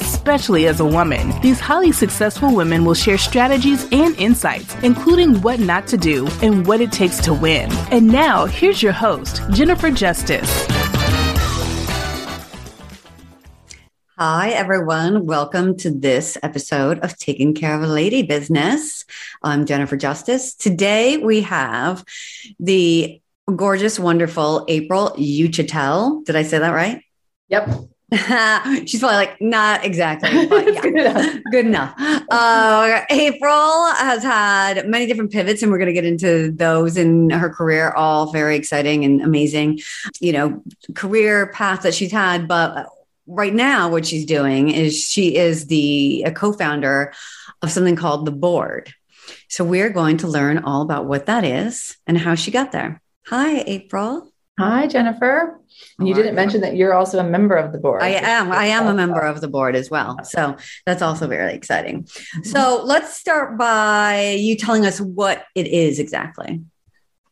especially as a woman. These highly successful women will share strategies and insights, including what not to do and what it takes to win. And now, here's your host, Jennifer Justice. Hi, everyone. Welcome to this episode of Taking Care of a Lady Business. I'm Jennifer Justice. Today we have the gorgeous, wonderful April Uchitel. Did I say that right? Yep. She's probably like, not exactly, but yeah, good enough. Good enough. Uh, April has had many different pivots, and we're going to get into those in her career, all very exciting and amazing, you know, career path that she's had. But right now, what she's doing is she is the co founder of something called The Board. So we're going to learn all about what that is and how she got there. Hi, April. Hi, Jennifer. And you didn't mention that you're also a member of the board. I am. I am a member of the board as well. So that's also very exciting. So let's start by you telling us what it is exactly.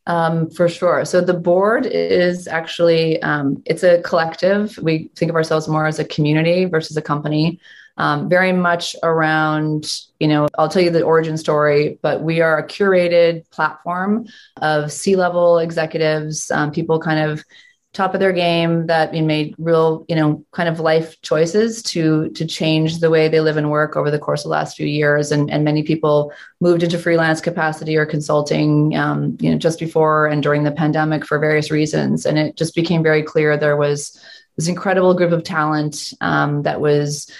Um, for sure. So the board is actually um, it's a collective. We think of ourselves more as a community versus a company. Um, very much around, you know, I'll tell you the origin story, but we are a curated platform of C level executives, um, people kind of top of their game that made real you know kind of life choices to to change the way they live and work over the course of the last few years. And and many people moved into freelance capacity or consulting um, you know just before and during the pandemic for various reasons. And it just became very clear there was this incredible group of talent um, that was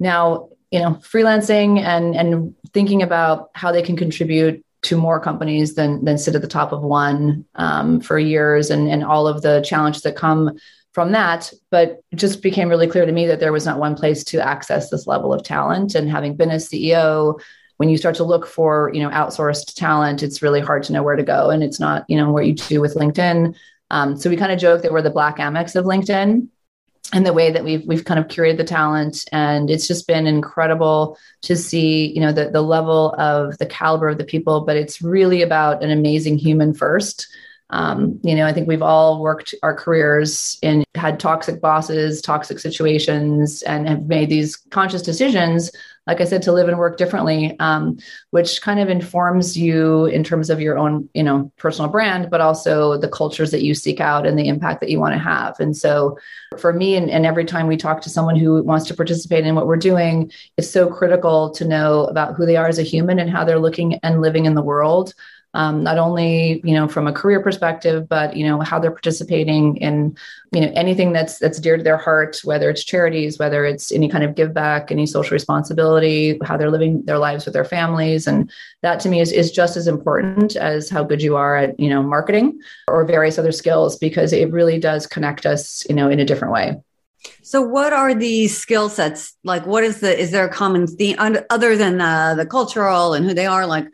now you know freelancing and and thinking about how they can contribute to more companies than than sit at the top of one um, for years and and all of the challenges that come from that. But it just became really clear to me that there was not one place to access this level of talent. And having been a ceo when you start to look for you know outsourced talent it's really hard to know where to go. And it's not you know what you do with linkedin. Um, so we kind of joke that we're the black amex of linkedin and the way that we've we've kind of curated the talent. And it's just been incredible to see you know the the level of the caliber of the people but it's really about an amazing human first. Um, you know i think we've all worked our careers and had toxic bosses toxic situations and have made these conscious decisions like I said, to live and work differently, um, which kind of informs you in terms of your own, you know, personal brand, but also the cultures that you seek out and the impact that you want to have. And so for me, and, and every time we talk to someone who wants to participate in what we're doing, it's so critical to know about who they are as a human and how they're looking and living in the world um, not only you know from a career perspective but you know how they're participating in you know anything that's that's dear to their heart whether it's charities whether it's any kind of give back any social responsibility how they're living their lives with their families and that to me is, is just as important as how good you are at you know marketing or various other skills because it really does connect us you know in a different way so, what are the skill sets? Like, what is the? Is there a common theme other than uh, the cultural and who they are? Like,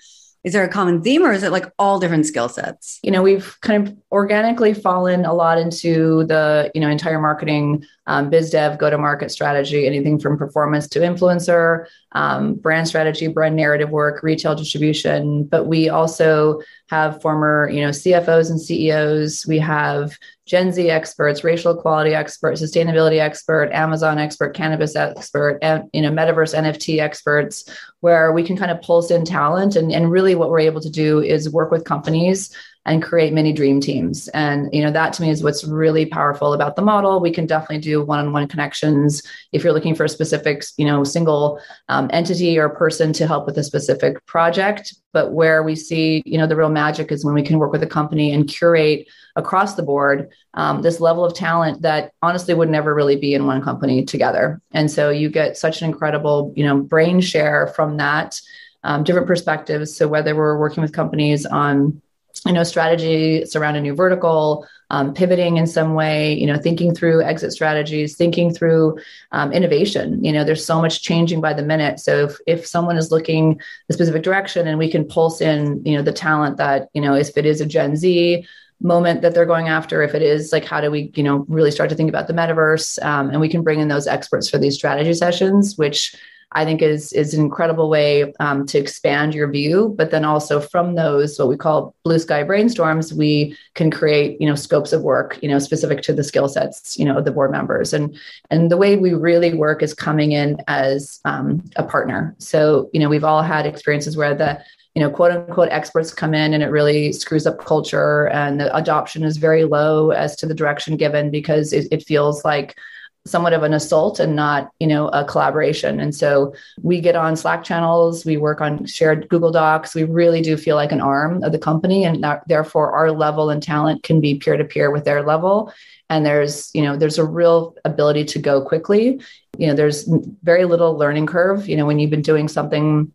is there a common theme or is it like all different skill sets? You know we've kind of organically fallen a lot into the you know entire marketing um, biz dev go to market strategy anything from performance to influencer um, brand strategy brand narrative work retail distribution but we also have former you know cfos and ceos we have Gen Z experts, racial equality expert, sustainability expert, Amazon expert, cannabis expert, and you know, metaverse NFT experts, where we can kind of pulse in talent. And, and really what we're able to do is work with companies and create mini dream teams. And you know that to me is what's really powerful about the model. We can definitely do one-on-one connections if you're looking for a specific, you know, single um, entity or person to help with a specific project. But where we see, you know, the real magic is when we can work with a company and curate across the board um, this level of talent that honestly would never really be in one company together. And so you get such an incredible, you know, brain share from that, um, different perspectives. So whether we're working with companies on you know strategy around a new vertical um, pivoting in some way you know thinking through exit strategies thinking through um, innovation. You know there's so much changing by the minute. So if, if someone is looking a specific direction and we can pulse in you know the talent that you know if it is a gen z moment that they're going after if it is like how do we you know really start to think about the metaverse um, and we can bring in those experts for these strategy sessions which I think is is an incredible way um, to expand your view. But then also from those, what we call blue sky brainstorms, we can create you know scopes of work you know specific to the skill sets you know of the board members. And and the way we really work is coming in as um, a partner. So you know we've all had experiences where the you know quote unquote experts come in and it really screws up culture and the adoption is very low as to the direction given because it, it feels like somewhat of an assault and not you know a collaboration. And so we get on slack channels we work on shared google docs. We really do feel like an arm of the company and that, therefore our level and talent can be peer to peer with their level. And there's you know there's a real ability to go quickly. You know there's very little learning curve you know when you've been doing something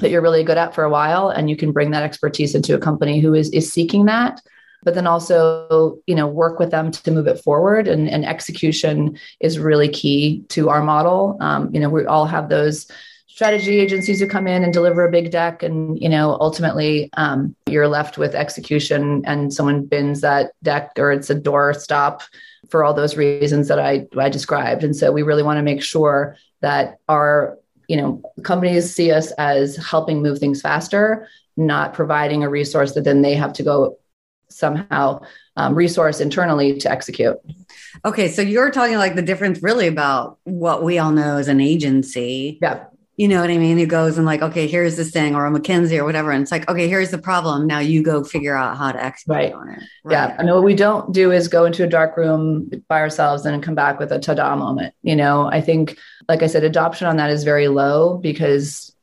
that you're really good at for a while and you can bring that expertise into a company who is is seeking that but then also you know work with them to move it forward. And, and execution is really key to our model. Um, you know we all have those strategy agencies who come in and deliver a big deck and you know ultimately um, you're left with execution and someone bins that deck or it's a door stop for all those reasons that I, I described. And so we really want to make sure that our you know companies see us as helping move things faster not providing a resource that then they have to go somehow um, resource internally to execute. Okay, so you're talking like the difference really about what we all know as an agency. Yeah. You know what I mean? Who goes and like, okay, here's this thing, or a McKinsey or whatever. And it's like, okay, here's the problem. Now you go figure out how to execute right. on it. Right. Yeah. I mean, what we don't do is go into a dark room by ourselves and come back with a ta-da moment. You know, I think, like I said, adoption on that is very low because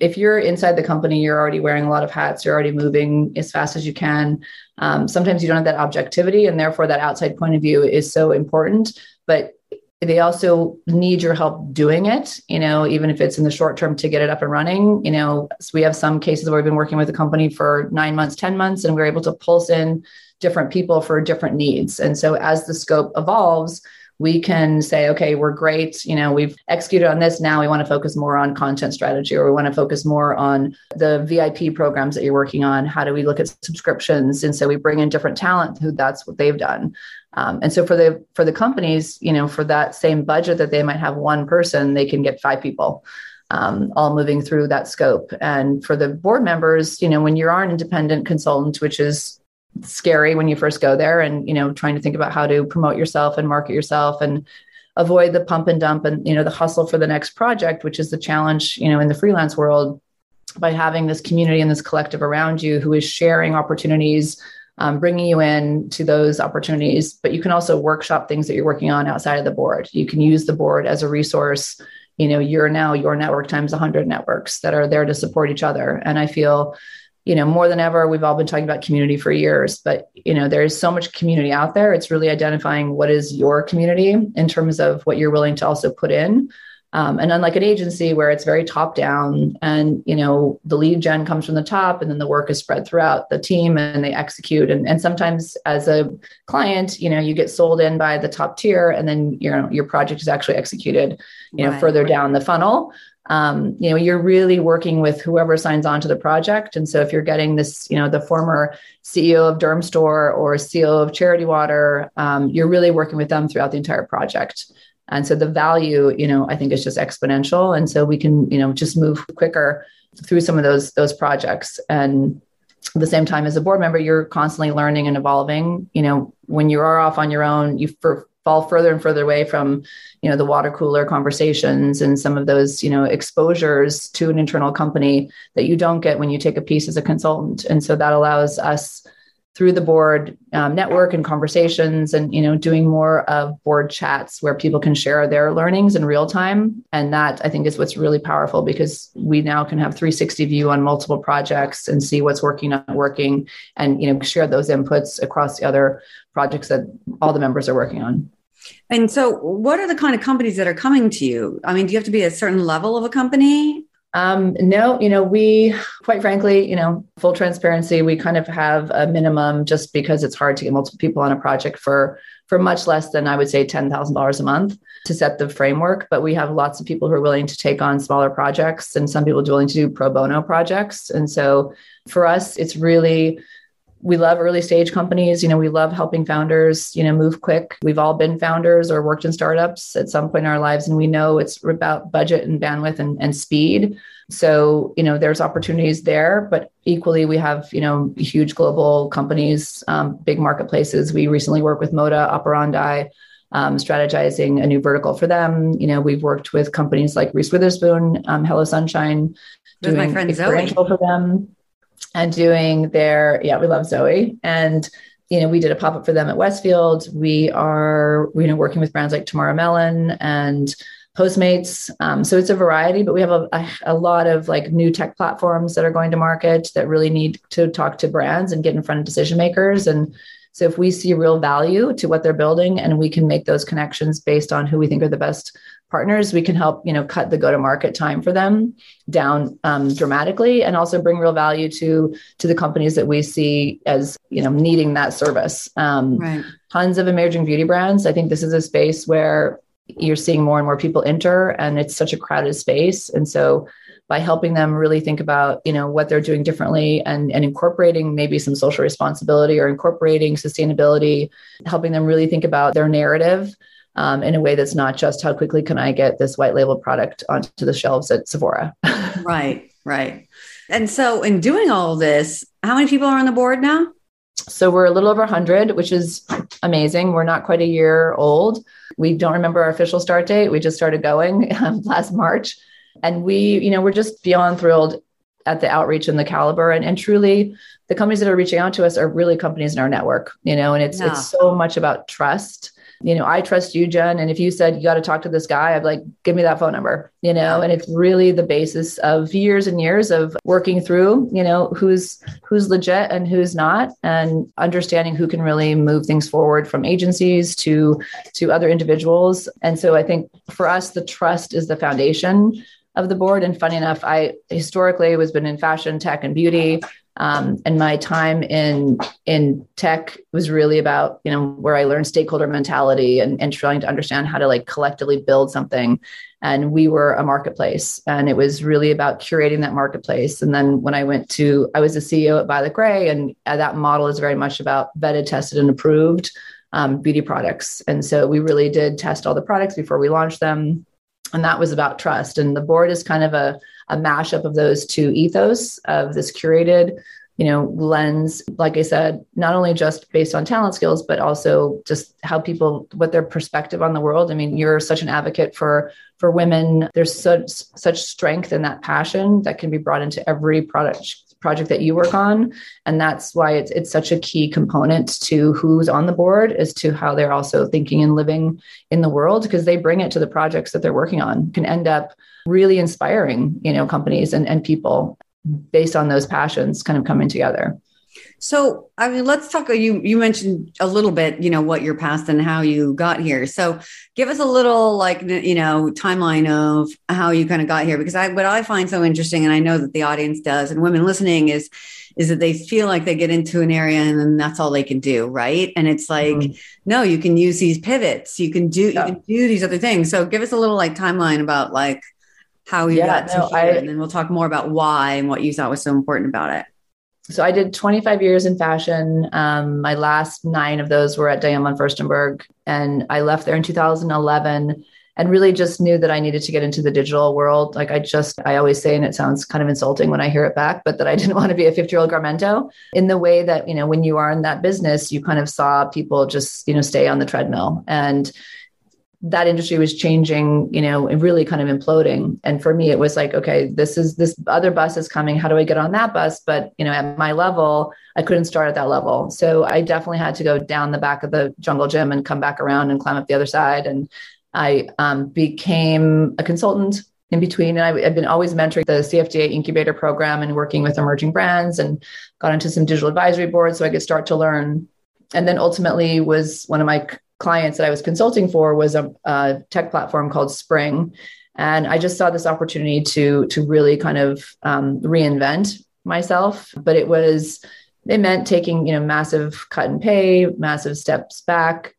if you're inside the company, you're already wearing a lot of hats, you're already moving as fast as you can. Um, sometimes you don't have that objectivity, and therefore that outside point of view is so important. But they also need your help doing it, you know, even if it's in the short term to get it up and running. You know, so we have some cases where we've been working with a company for nine months, 10 months, and we're able to pulse in different people for different needs. And so as the scope evolves, we can say, okay, we're great. You know, we've executed on this. Now we want to focus more on content strategy or we want to focus more on the VIP programs that you're working on. How do we look at subscriptions? And so we bring in different talent who that's what they've done. Um, and so for the for the companies, you know, for that same budget that they might have one person, they can get five people. Um, all moving through that scope. And for the board members, you know, when you are an independent consultant, which is scary when you first go there and you know trying to think about how to promote yourself and market yourself and avoid the pump and dump and you know the hustle for the next project which is the challenge you know in the freelance world by having this community and this collective around you who is sharing opportunities um, bringing you in to those opportunities. But you can also workshop things that you're working on outside of the board. You can use the board as a resource. You know you're now your network times 100 networks that are there to support each other. And i feel you know more than ever we've all been talking about community for years but you know there's so much community out there. It's really identifying what is your community in terms of what you're willing to also put in. Um, and unlike an agency where it's very top down and you know the lead gen comes from the top and then the work is spread throughout the team and they execute. And, and sometimes as a client you know you get sold in by the top tier and then you know your project is actually executed you know right, further down the funnel um, you know you're really working with whoever signs on to the project. And so if you're getting this you know the former ceo of dermstore or ceo of charity water um, you're really working with them throughout the entire project. And so the value you know i think is just exponential. And so we can you know just move quicker through some of those those projects. And at the same time as a board member you're constantly learning and evolving. You know when you are off on your own you for fall further and further away from you know the water cooler conversations and some of those you know exposures to an internal company that you don't get when you take a piece as a consultant. And so that allows us through the board um, network and conversations and you know doing more of board chats where people can share their learnings in real time. And that i think is what's really powerful because we now can have 360 view on multiple projects and see what's working not working and you know share those inputs across the other projects that all the members are working on and so what are the kind of companies that are coming to you i mean do you have to be a certain level of a company um, no, you know, we quite frankly, you know, full transparency, we kind of have a minimum just because it's hard to get multiple people on a project for for much less than I would say ten thousand dollars a month to set the framework. But we have lots of people who are willing to take on smaller projects, and some people are willing to do pro bono projects. And so for us, it's really we love early stage companies. You know we love helping founders you know move quick. We've all been founders or worked in startups at some point in our lives and we know it's about budget and bandwidth and, and speed. So you know there's opportunities there but equally we have you know huge global companies um, big marketplaces. We recently worked with moda operandi um, strategizing a new vertical for them. You know we've worked with companies like reese witherspoon um, hello sunshine With doing my friend Zoe. for them and doing their yeah we love zoe. And you know we did a pop-up for them at westfield. We are you know working with brands like Tamara Mellon and postmates. Um, so it's a variety but we have a, a, a, lot of like new tech platforms that are going to market that really need to talk to brands and get in front of decision makers. And so if we see real value to what they're building and we can make those connections based on who we think are the best partners, we can help you know cut the go to market time for them down um, dramatically, and also bring real value to to the companies that we see as you know needing that service. Um, right. Tons of emerging beauty brands. I think this is a space where you're seeing more and more people enter, and it's such a crowded space, and so by helping them really think about you know what they're doing differently and, and incorporating maybe some social responsibility or incorporating sustainability helping them really think about their narrative um, in a way that's not just how quickly can I get this white label product onto the shelves at Sephora. right, right. And so, in doing all this, how many people are on the board now? So, we're a little over 100, which is amazing. We're not quite a year old. We don't remember our official start date. We just started going um, last March. And we, you know, we're just beyond thrilled at the outreach and the caliber. And, and truly, the companies that are reaching out to us are really companies in our network, you know, and it's, yeah. it's so much about trust you know, I trust you, Jen. And if you said you got to talk to this guy, I'd like, give me that phone number, you know, and it's really the basis of years and years of working through, you know, who's who's legit and who's not, and understanding who can really move things forward from agencies to to other individuals. And so I think for us, the trust is the foundation of the board. And funny enough, I historically was been in fashion, tech, and beauty. Um, and my time in in tech was really about you know where I learned stakeholder mentality and, and trying to understand how to like collectively build something. And we were a marketplace, and it was really about curating that marketplace. And then when I went to, I was a CEO at Violet Grey, and that model is very much about vetted, tested, and approved um, beauty products. And so we really did test all the products before we launched them, and that was about trust. And the board is kind of a a mashup of those two ethos of this curated you know lens like i said not only just based on talent skills but also just how people what their perspective on the world. I mean you're such an advocate for for women. There's such such strength in that passion that can be brought into every product project that you work on. And that's why it's, it's such a key component to who's on the board as to how they're also thinking and living in the world because they bring it to the projects that they're working on. Can end up really inspiring you know companies and, and people based on those passions kind of coming together so i mean let's talk you you mentioned a little bit you know what your past and how you got here so give us a little like you know timeline of how you kind of got here because i what i find so interesting and i know that the audience does and women listening is is that they feel like they get into an area and then that's all they can do right and it's like mm-hmm. no you can use these pivots you can do yeah. you can do these other things so give us a little like timeline about like how you yeah, got no, to here, I, and then we'll talk more about why and what you thought was so important about it. So I did 25 years in fashion. Um, my last nine of those were at Diane von Furstenberg, and I left there in 2011 and really just knew that I needed to get into the digital world. Like I just, I always say, and it sounds kind of insulting when I hear it back, but that I didn't want to be a 50 year old Garmento in the way that, you know, when you are in that business, you kind of saw people just, you know, stay on the treadmill. And that industry was changing, you know, and really kind of imploding. And for me, it was like, okay, this is this other bus is coming. How do I get on that bus? But, you know, at my level, I couldn't start at that level. So I definitely had to go down the back of the jungle gym and come back around and climb up the other side. And I um, became a consultant in between. And I, have been always mentoring the CFDA incubator program and working with emerging brands and got into some digital advisory boards so I could start to learn. And then ultimately was one of my clients that I was consulting for was a, a, tech platform called Spring, and I just saw this opportunity to to really kind of um, reinvent myself. But it was it meant taking you know massive cut and pay, massive steps back.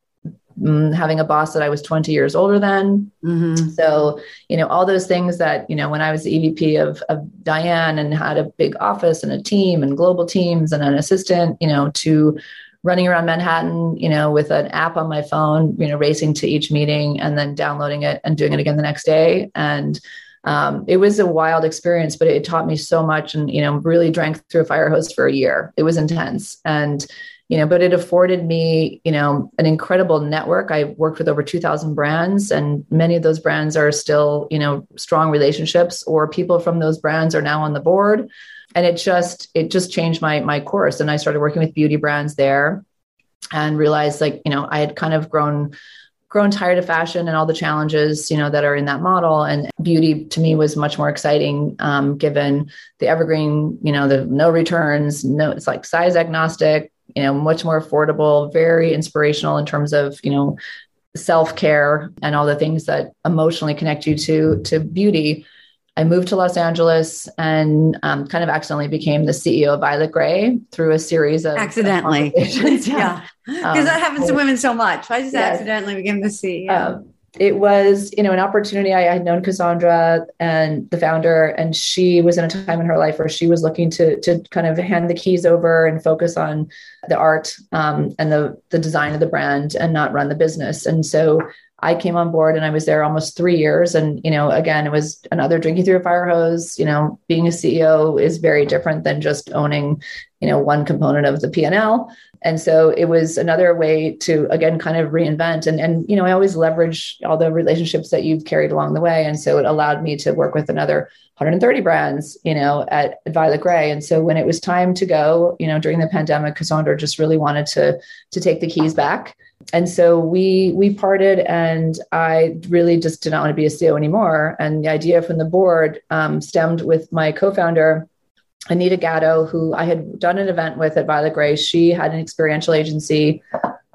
Mm, having a boss that I was 20 years older than. Mm-hmm. So, you know, all those things that, you know, when I was the EVP of, of Diane and had a big office and a team and global teams and an assistant, you know, to running around Manhattan, you know, with an app on my phone, you know, racing to each meeting and then downloading it and doing it again the next day. And um, it was a wild experience, but it taught me so much and, you know, really drank through a fire hose for a year. It was intense. And, you know, but it afforded me, you know, an incredible network. I worked with over 2000 brands and many of those brands are still, you know, strong relationships or people from those brands are now on the board and it just it just changed my my course. And i started working with beauty brands there and realized like you know i had kind of grown grown tired of fashion and all the challenges you know that are in that model. And beauty to me was much more exciting um, given the evergreen you know the no returns no it's like size agnostic you know much more affordable very inspirational in terms of you know self-care and all the things that emotionally connect you to to beauty I moved to Los Angeles and um, kind of accidentally became the CEO of Violet Grey through a series of accidentally. Of yeah, because um, that happens to women so much. I just yes. accidentally became the CEO. Um, it was, you know, an opportunity. I had known Cassandra and the founder, and she was in a time in her life where she was looking to to kind of hand the keys over and focus on the art um, and the the design of the brand and not run the business. And so I came on board and I was there almost three years. And, you know, again, it was another drinking through a fire hose. You know, being a CEO is very different than just owning, you know, one component of the P&L. And so it was another way to, again, kind of reinvent. And, and, you know, I always leverage all the relationships that you've carried along the way. And so it allowed me to work with another 130 brands, you know, at Violet Grey. And so when it was time to go, you know, during the pandemic, Cassandra just really wanted to, to take the keys back and so we we parted and i really just did not want to be a ceo anymore. And the idea from the board um, stemmed with my co-founder anita gatto who i had done an event with at violet grey she had an experiential agency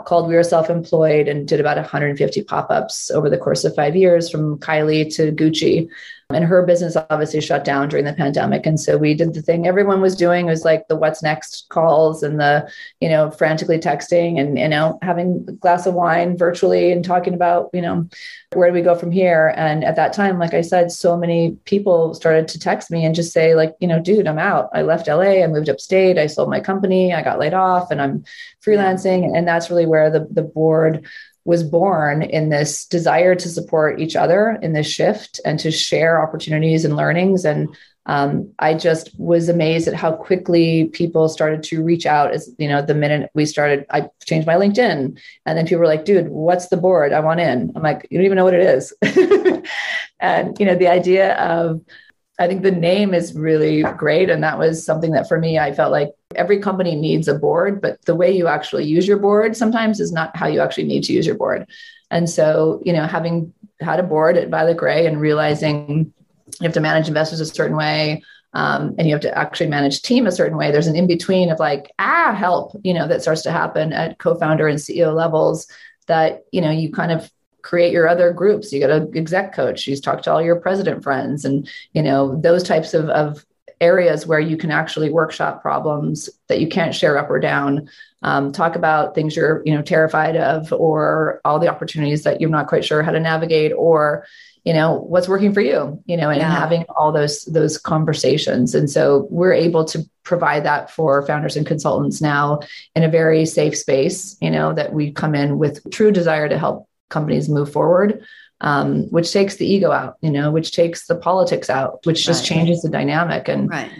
called we were self-employed and did about 150 pop-ups over the course of five years from kylie to gucci and her business obviously shut down during the pandemic. And so we did the thing everyone was doing it was like the what's next calls and the you know frantically texting and you know having a glass of wine virtually and talking about you know where do we go from here? And at that time like i said so many people started to text me and just say like you know dude i'm out. I left la i moved upstate. I sold my company. I got laid off and i'm freelancing. And that's really where the, the board was born in this desire to support each other in this shift and to share opportunities and learnings. And um, I just was amazed at how quickly people started to reach out. As you know, the minute we started, I changed my LinkedIn, and then people were like, "Dude, what's the board? I want in." I'm like, "You don't even know what it is." and you know, the idea of I think the name is really great. And that was something that for me, I felt like every company needs a board, but the way you actually use your board sometimes is not how you actually need to use your board. And so, you know, having had a board at Violet Grey and realizing you have to manage investors a certain way, um, and you have to actually manage team a certain way. There's an in between of like, ah, help, you know, that starts to happen at co founder and CEO levels that, you know, you kind of create your other groups. You got an exec coach. You talk to all your president friends and, you know, those types of, of areas where you can actually workshop problems that you can't share up or down. Um, talk about things you're, you know, terrified of or all the opportunities that you're not quite sure how to navigate or, you know what's working for you you know and yeah. having all those those conversations and so we're able to provide that for founders and consultants now in a very safe space you know that we come in with true desire to help companies move forward um, which takes the ego out you know which takes the politics out which just right. changes the dynamic and right.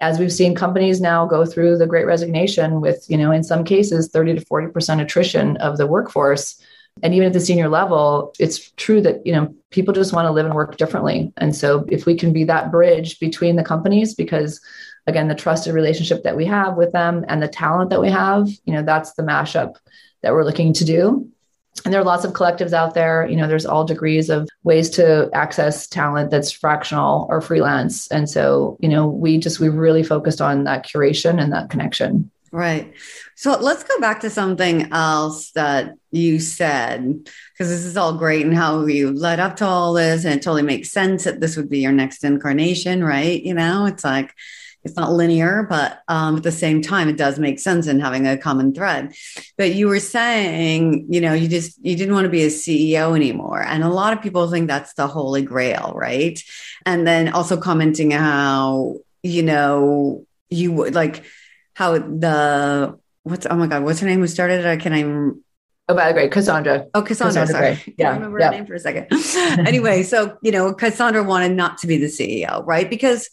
as we've seen companies now go through the great resignation with you know in some cases 30 to 40% attrition of the workforce and even at the senior level it's true that you know people just want to live and work differently and so if we can be that bridge between the companies because again the trusted relationship that we have with them and the talent that we have you know that's the mashup that we're looking to do and there are lots of collectives out there you know there's all degrees of ways to access talent that's fractional or freelance and so you know we just we really focused on that curation and that connection Right. So let's go back to something else that you said, because this is all great and how you led up to all this. And it totally makes sense that this would be your next incarnation, right? You know, it's like, it's not linear, but um, at the same time, it does make sense in having a common thread. But you were saying, you know, you just you didn't want to be a CEO anymore, and a lot of people think that's the holy grail, right? And then also commenting how you know you would like how the what's oh my god, what's her name who started it? I can't even Oh, by the way, Cassandra. Oh, Cassandra. Cassandra sorry. Yeah. I remember yeah. her name for a second. anyway, so, you know, Cassandra wanted not to be the CEO, right? Because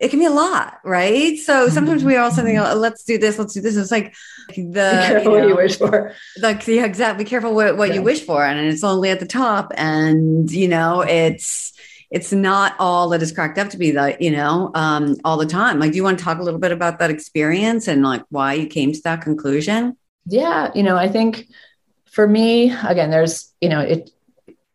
it can be a lot, right? So sometimes we all something, oh, let's do this, let's do this. It's like the be careful you know, what you wish for. Like yeah, exactly. Be careful what, what yeah. you wish for. And it's only at the top. And you know, it's it's not all that is cracked up to be that, you know, um, all the time. Like, do you want to talk a little bit about that experience and like why you came to that conclusion? Yeah, you know, I think for me, again, there's, you know, it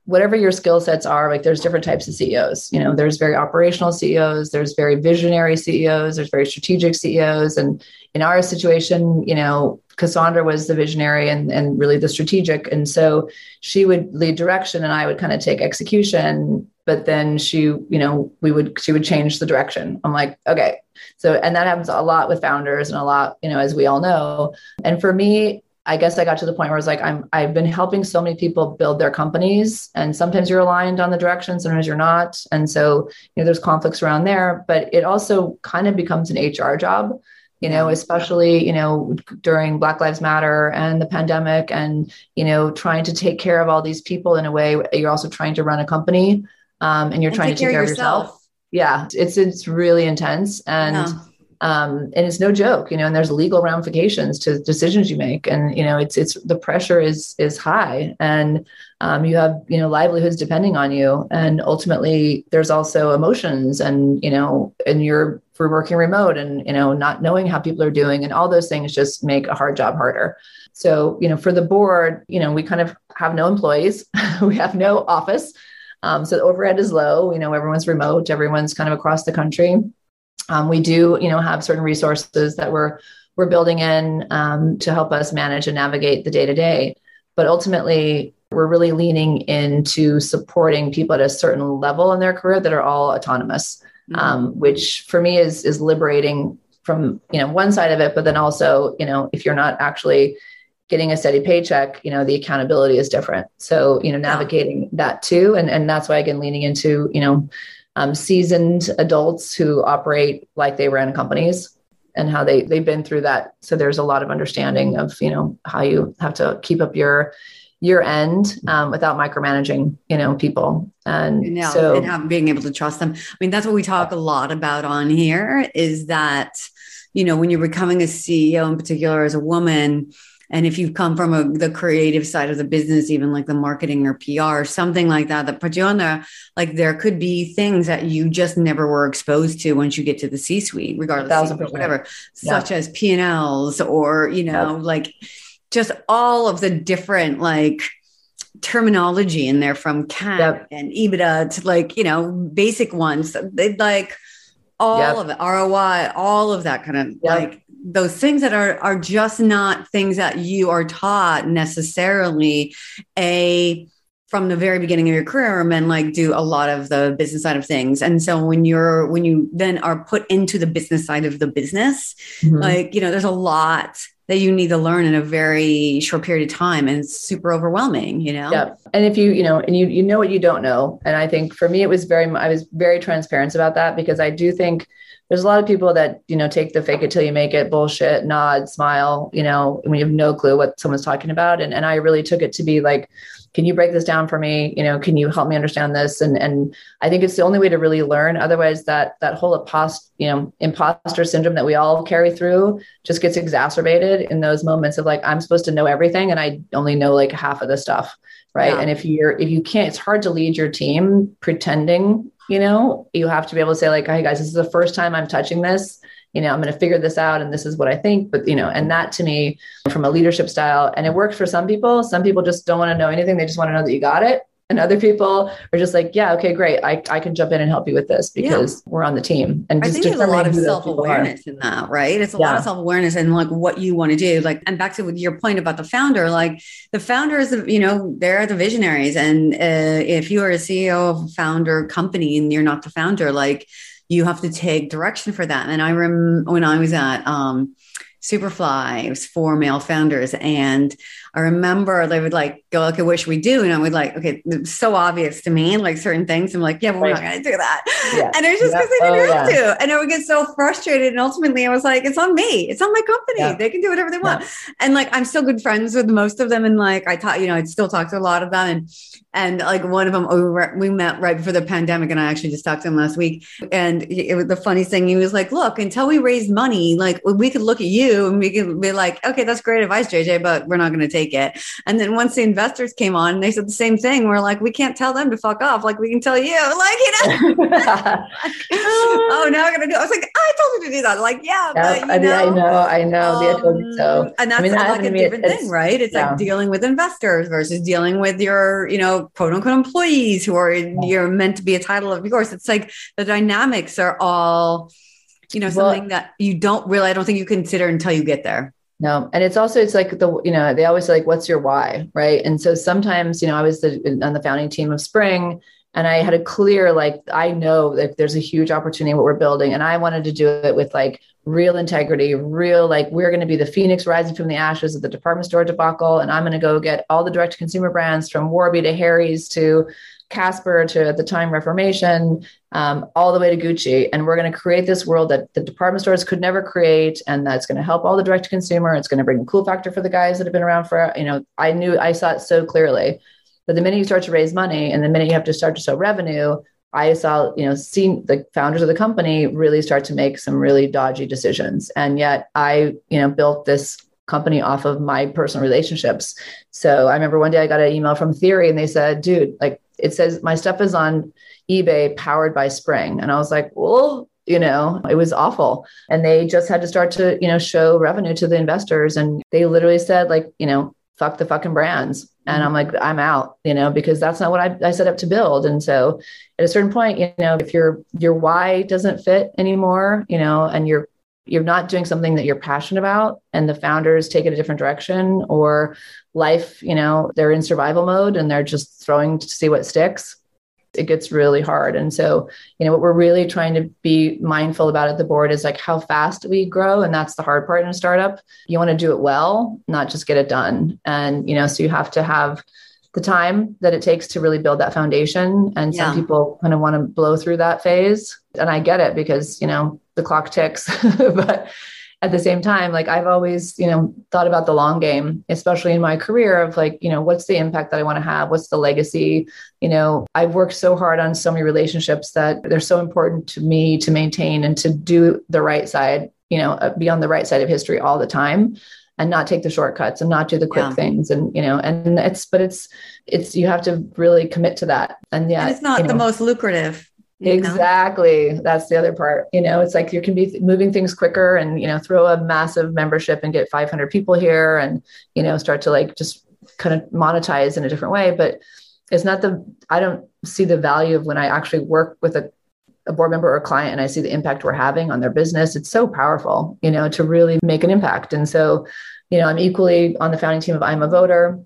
whatever your skill sets are, like there's different types of CEOs. You know, there's very operational CEOs, there's very visionary CEOs, there's very strategic CEOs. And in our situation, you know, Cassandra was the visionary and, and really the strategic. And so she would lead direction and I would kind of take execution. But then she, you know, we would, she would change the direction. I'm like, okay. So, and that happens a lot with founders and a lot, you know, as we all know. And for me, I guess I got to the point where I was like, I'm I've been helping so many people build their companies, and sometimes you're aligned on the direction, sometimes you're not, and so you know there's conflicts around there. But it also kind of becomes an HR job, you know, especially you know during Black Lives Matter and the pandemic, and you know trying to take care of all these people in a way. You're also trying to run a company, um, and you're and trying to take care of yourself. yourself. Yeah, it's it's really intense, and. Yeah um, and it's no joke you know and there's legal ramifications to decisions you make. And you know it's it's the pressure is is high. And um, you have you know livelihoods depending on you. And ultimately there's also emotions and you know and you're for working remote and you know not knowing how people are doing. And all those things just make a hard job harder. So you know for the board you know we kind of have no employees we have no office. Um, so the overhead is low you know everyone's remote everyone's kind of across the country um, we do, you know, have certain resources that we're we're building in um, to help us manage and navigate the day to day. But ultimately, we're really leaning into supporting people at a certain level in their career that are all autonomous, mm-hmm. um, which for me is is liberating from you know one side of it, but then also you know if you're not actually getting a steady paycheck, you know the accountability is different. So you know navigating yeah. that too, and and that's why again leaning into you know um, seasoned adults who operate like they ran companies and how they they've been through that. So there's a lot of understanding of you know how you have to keep up your your end um, without micromanaging you know people and yeah, so and being able to trust them. I mean that's what we talk a lot about on here is that you know when you're becoming a CEO in particular as a woman and if you've come from a, the creative side of the business even like the marketing or pr something like that that put you on there like there could be things that you just never were exposed to once you get to the c suite regardless of whatever yeah. such as p&l's or you know like just all of the different like terminology in there from CAC yep. and EBITDA to like, you know, basic ones. They like all yep. of it, ROI, all of that kind of yep. like those things that are are just not things that you are taught necessarily. A from the very beginning of your career men like do a lot of the business side of things. And so when you're when you then are put into the business side of the business mm-hmm. like you know there's a lot that you need to learn in a very short period of time and it's super overwhelming you know? Yeah and if you you know and you you know what you don't know. And i think for me it was very i was very transparent about that because i do think there's a lot of people that you know take the fake it till you make it bullshit nod smile you know when you have no clue what someone's talking about. And, and i really took it to be like can you break this down for me? You know can you help me understand this? And and i think it's the only way to really learn. Otherwise that that whole impost you know imposter syndrome that we all carry through just gets exacerbated in those moments of like i'm supposed to know everything and i only know like half of the stuff right? Yeah. and if you're if you can't it's hard to lead your team pretending you know you have to be able to say like hey guys this is the first time i'm touching this. You know i'm going to figure this out and this is what i think. But you know and that to me from a leadership style and it works for some people. Some people just don't want to know anything. They just want to know that you got it and other people are just like yeah okay great i, I can jump in and help you with this because yeah. we're on the team and i think there's a lot of self-awareness in that right it's a yeah. lot of self-awareness and like what you want to do like and back to your point about the founder like the founders you know they're the visionaries and uh, if you are a ceo of a founder company and you're not the founder like you have to take direction for that. And I remember when I was at um, Superfly, it was four male founders. And I remember they would like go, okay, what should we do? And I would like, okay, it's so obvious to me, like certain things. I'm like, yeah, but we're right. not going to do that. Yeah. And it was just because yeah. they didn't oh, have yeah. to. And I would get so frustrated. And ultimately I was like, it's on me. It's on my company. They can do whatever they want. And like, I'm still good friends with most of them. And like, I taught, you know, I'd still talk to a lot of them. And, and like one of them, we met right before the pandemic. And I actually just talked to him last week. And it was the funniest thing. He was like, look, until we raise money, like we could look at you and we could be like, okay, that's great advice, JJ, but we're not going to take take it. And then once the investors came on, they said the same thing. We're like, we can't tell them to fuck off. Like we can tell you, like, you know, oh, now I'm to do, I was like, I told you to do that. Like, yeah, but, you know, I know, I know. Um, I so. And that's I mean, that like a different thing, right? It's yeah. like dealing with investors versus dealing with your, you know, quote unquote employees who are, yeah. you're meant to be a title of yours. It's like the dynamics are all, you know, something well, that you don't really, I don't think you consider until you get there. No, and it's also it's like the you know they always like what's your why, right? And so sometimes you know I was the, on the founding team of Spring, and I had a clear like I know that there's a huge opportunity what we're building, and I wanted to do it with like real integrity, real like we're going to be the phoenix rising from the ashes of the department store debacle, and I'm going to go get all the direct consumer brands from Warby to Harry's to Casper to at the time Reformation, um, all the way to Gucci. And we're going to create this world that the department stores could never create. And that's going to help all the direct to consumer. It's going to bring a cool factor for the guys that have been around for, you know, I knew I saw it so clearly. But the minute you start to raise money and the minute you have to start to show revenue, I saw, you know, seeing the founders of the company really start to make some really dodgy decisions. And yet I, you know, built this company off of my personal relationships. So I remember one day I got an email from Theory and they said, dude, like it says my stuff is on eBay powered by Spring. And I was like, well, you know, it was awful. And they just had to start to, you know, show revenue to the investors. And they literally said, like, you know, fuck the fucking brands. And I'm like, I'm out, you know, because that's not what I, I set up to build. And so at a certain point, you know, if your your why doesn't fit anymore, you know, and you're you're not doing something that you're passionate about and the founders take it a different direction or life you know they're in survival mode and they're just throwing to see what sticks. It gets really hard. And so you know what we're really trying to be mindful about at the board is like how fast we grow. And that's the hard part in a startup. You want to do it well not just get it done. And you know so you have to have the time that it takes to really build that foundation. And yeah. some people kind of want to blow through that phase. And i get it because you know the clock ticks. But at the same time like i've always you know thought about the long game especially in my career of like you know what's the impact that i want to have? What's the legacy? You know i've worked so hard on so many relationships that they're so important to me to maintain and to do the right side you know uh, be on the right side of history all the time and not take the shortcuts and not do the quick yeah. things and you know and it's but it's it's you have to really commit to that. And yeah and it's not you know, the most lucrative Exactly. That's the other part. You know, it's like you can be moving things quicker and, you know, throw a massive membership and get 500 people here and, you know, start to like just kind of monetize in a different way. But it's not the, I don't see the value of when I actually work with a, a board member or a client and I see the impact we're having on their business. It's so powerful, you know, to really make an impact. And so, you know, I'm equally on the founding team of I'm a voter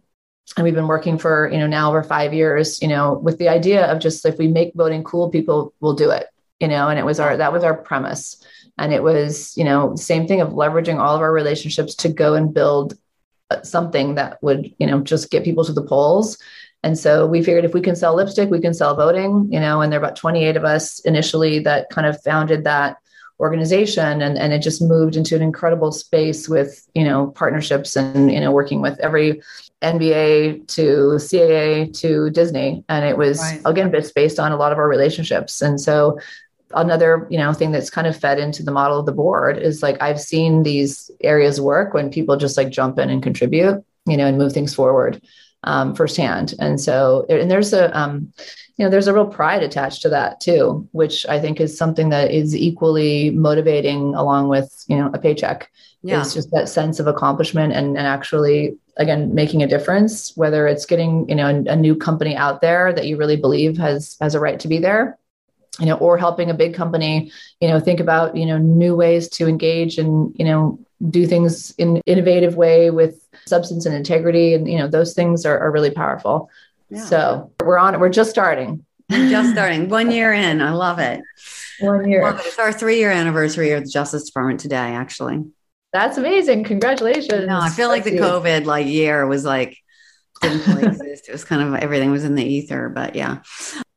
and we've been working for you know now over five years you know with the idea of just if we make voting cool people will do it you know and it was our that was our premise. And it was you know same thing of leveraging all of our relationships to go and build uh, something that would you know just get people to the polls. And so we figured if we can sell lipstick we can sell voting you know and there are about 28 of us initially that kind of founded that organization. And, and it just moved into an incredible space with you know partnerships and you know working with every nba to caa to disney and it was right. again it's based on a lot of our relationships and so another you know thing that's kind of fed into the model of the board is like i've seen these areas work when people just like jump in and contribute you know and move things forward um, firsthand and so and there's a um, you know there's a real pride attached to that too which i think is something that is equally motivating along with you know a paycheck yeah. it's just that sense of accomplishment and, and actually again making a difference whether it's getting you know a, a new company out there that you really believe has has a right to be there you know or helping a big company you know think about you know new ways to engage and you know do things in innovative way with substance and integrity. And you know those things are, are really powerful. Yeah. so we're on it we're just starting. Just starting. One year in. I love it. One year. It. it's our three year anniversary of the justice department today actually that's amazing. Congratulations. No i feel like the covid like year was like didn't really exist. It was kind of everything was in the ether but yeah.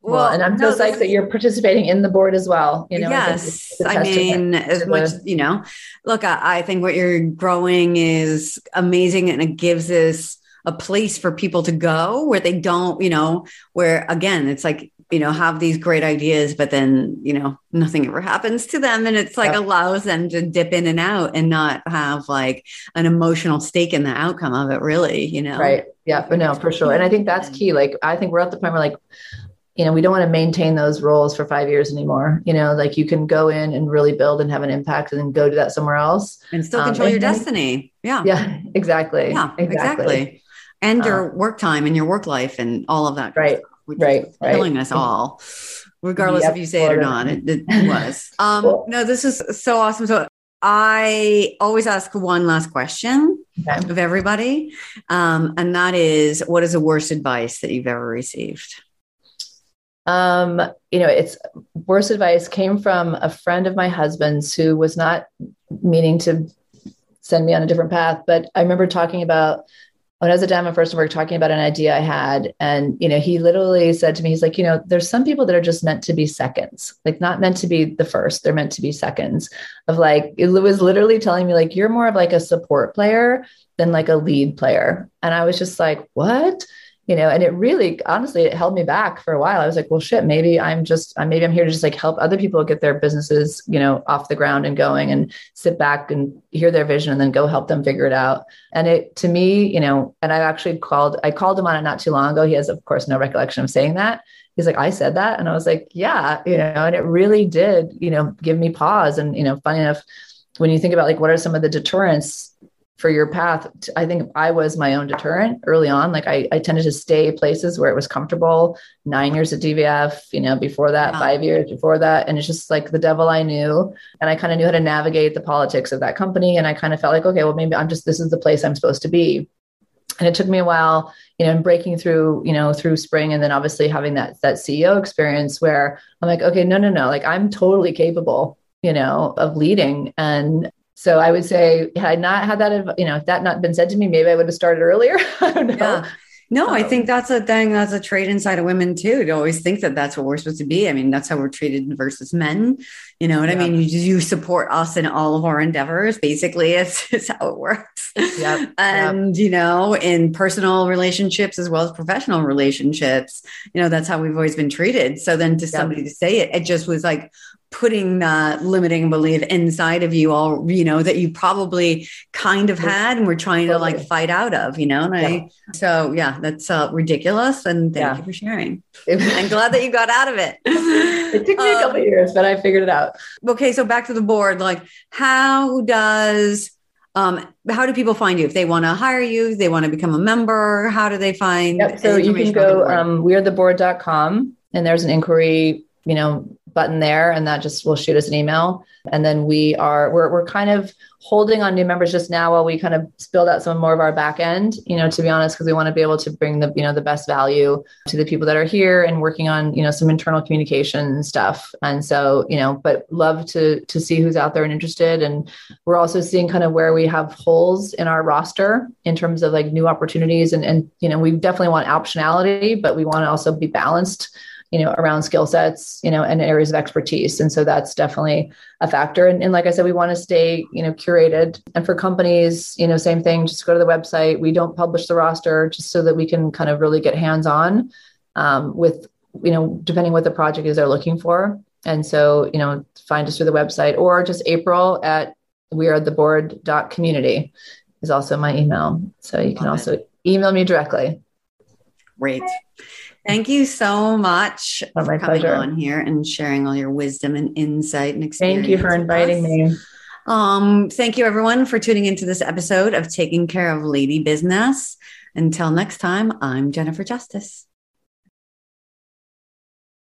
Well, and I'm so no, psyched that you're participating in the board as well. You know, yes, I mean, as much you know, look, I, I, think what you're growing is amazing, and it gives us a place for people to go where they don't, you know, where again, it's like you know have these great ideas, but then you know nothing ever happens to them, and it's like yep. allows them to dip in and out and not have like an emotional stake in the outcome of it. Really, you know, right? Yeah, but no, for sure, and I think that's key. Like, I think we're at the point where like you know, we don't want to maintain those roles for five years anymore. You know, like you can go in and really build and have an impact and then go do that somewhere else. And still control um, your destiny. Yeah. Yeah, exactly. Yeah, exactly. exactly. And your um, work time and your work life and all of that. Right. Right. Killing right. us all, regardless yep. if you say it or not. It, it was. Um, cool. No, this is so awesome. So I always ask one last question okay. of everybody. Um, and that is what is the worst advice that you've ever received? Um, you know, it's worst advice came from a friend of my husband's who was not meaning to send me on a different path. But I remember talking about when I was at Diane von Furstenberg, talking about an idea I had. And, you know, he literally said to me, he's like, you know, there's some people that are just meant to be seconds, like not meant to be the first, they're meant to be seconds of like, it was literally telling me, like, you're more of like a support player than like a lead player. And I was just like, what? You know and it really honestly it held me back for a while. I was like well shit maybe i'm just uh, maybe i'm here to just like help other people get their businesses you know off the ground and going and sit back and hear their vision and then go help them figure it out. And it to me you know and i actually called i called him on it not too long ago. He has of course no recollection of saying that. He's like i said that? And i was like yeah you know and it really did you know give me pause. And you know funny enough when you think about like what are some of the deterrents for your path i think i was my own deterrent early on. Like I, I tended to stay places where it was comfortable. Nine years at dvf you know before that five years before that. And it's just like the devil i knew. And i kind of knew how to navigate the politics of that company. And i kind of felt like okay well maybe i'm just this is the place i'm supposed to be. And it took me a while you know and breaking through you know through spring and then obviously having that that ceo experience where i'm like okay no no no. Like i'm totally capable you know of leading. And so I would say, had I not had that, you know, if that not been said to me, maybe I would have started earlier. I don't know. Yeah. No, um, I think that's a thing. That's a trait inside of women too. To always think that that's what we're supposed to be. I mean, that's how we're treated versus men. You know what yeah. I mean? You, you support us in all of our endeavors. Basically, it's, it's how it works. Yep. and yep. you know, in personal relationships as well as professional relationships, you know, that's how we've always been treated. So then, to yep. somebody to say it, it just was like, putting that limiting belief inside of you all you know that you probably kind of had and we're trying to like fight out of you know and yeah. i so yeah that's uh, ridiculous and thank yeah. you for sharing i'm glad that you got out of it it took me um, a couple years but i figured it out okay so back to the board like how does um, how do people find you if they want to hire you they want to become a member how do they find yep. so you can go um, wearetheboard.com and there's an inquiry you know button there and that just will shoot us an email. And then we are we're, we're kind of holding on new members just now while we kind of build out some more of our back end you know to be honest because we want to be able to bring the you know the best value to the people that are here and working on you know some internal communication stuff. And so you know but love to to see who's out there and interested. And we're also seeing kind of where we have holes in our roster in terms of like new opportunities. And and you know we definitely want optionality but we want to also be balanced you know, around skill sets, you know, and areas of expertise. And so that's definitely a factor. And, and like I said, we want to stay, you know, curated. And for companies, you know, same thing, just go to the website. We don't publish the roster just so that we can kind of really get hands on um, with, you know, depending what the project is they're looking for. And so, you know, find us through the website or just April at we are the board dot community is also my email. So you can Love also it. email me directly. Great. Thank you so much oh, for coming pleasure. on here and sharing all your wisdom and insight and experience. Thank you for inviting me. Um, thank you everyone for tuning into this episode of Taking Care of Lady Business. Until next time, I'm Jennifer Justice.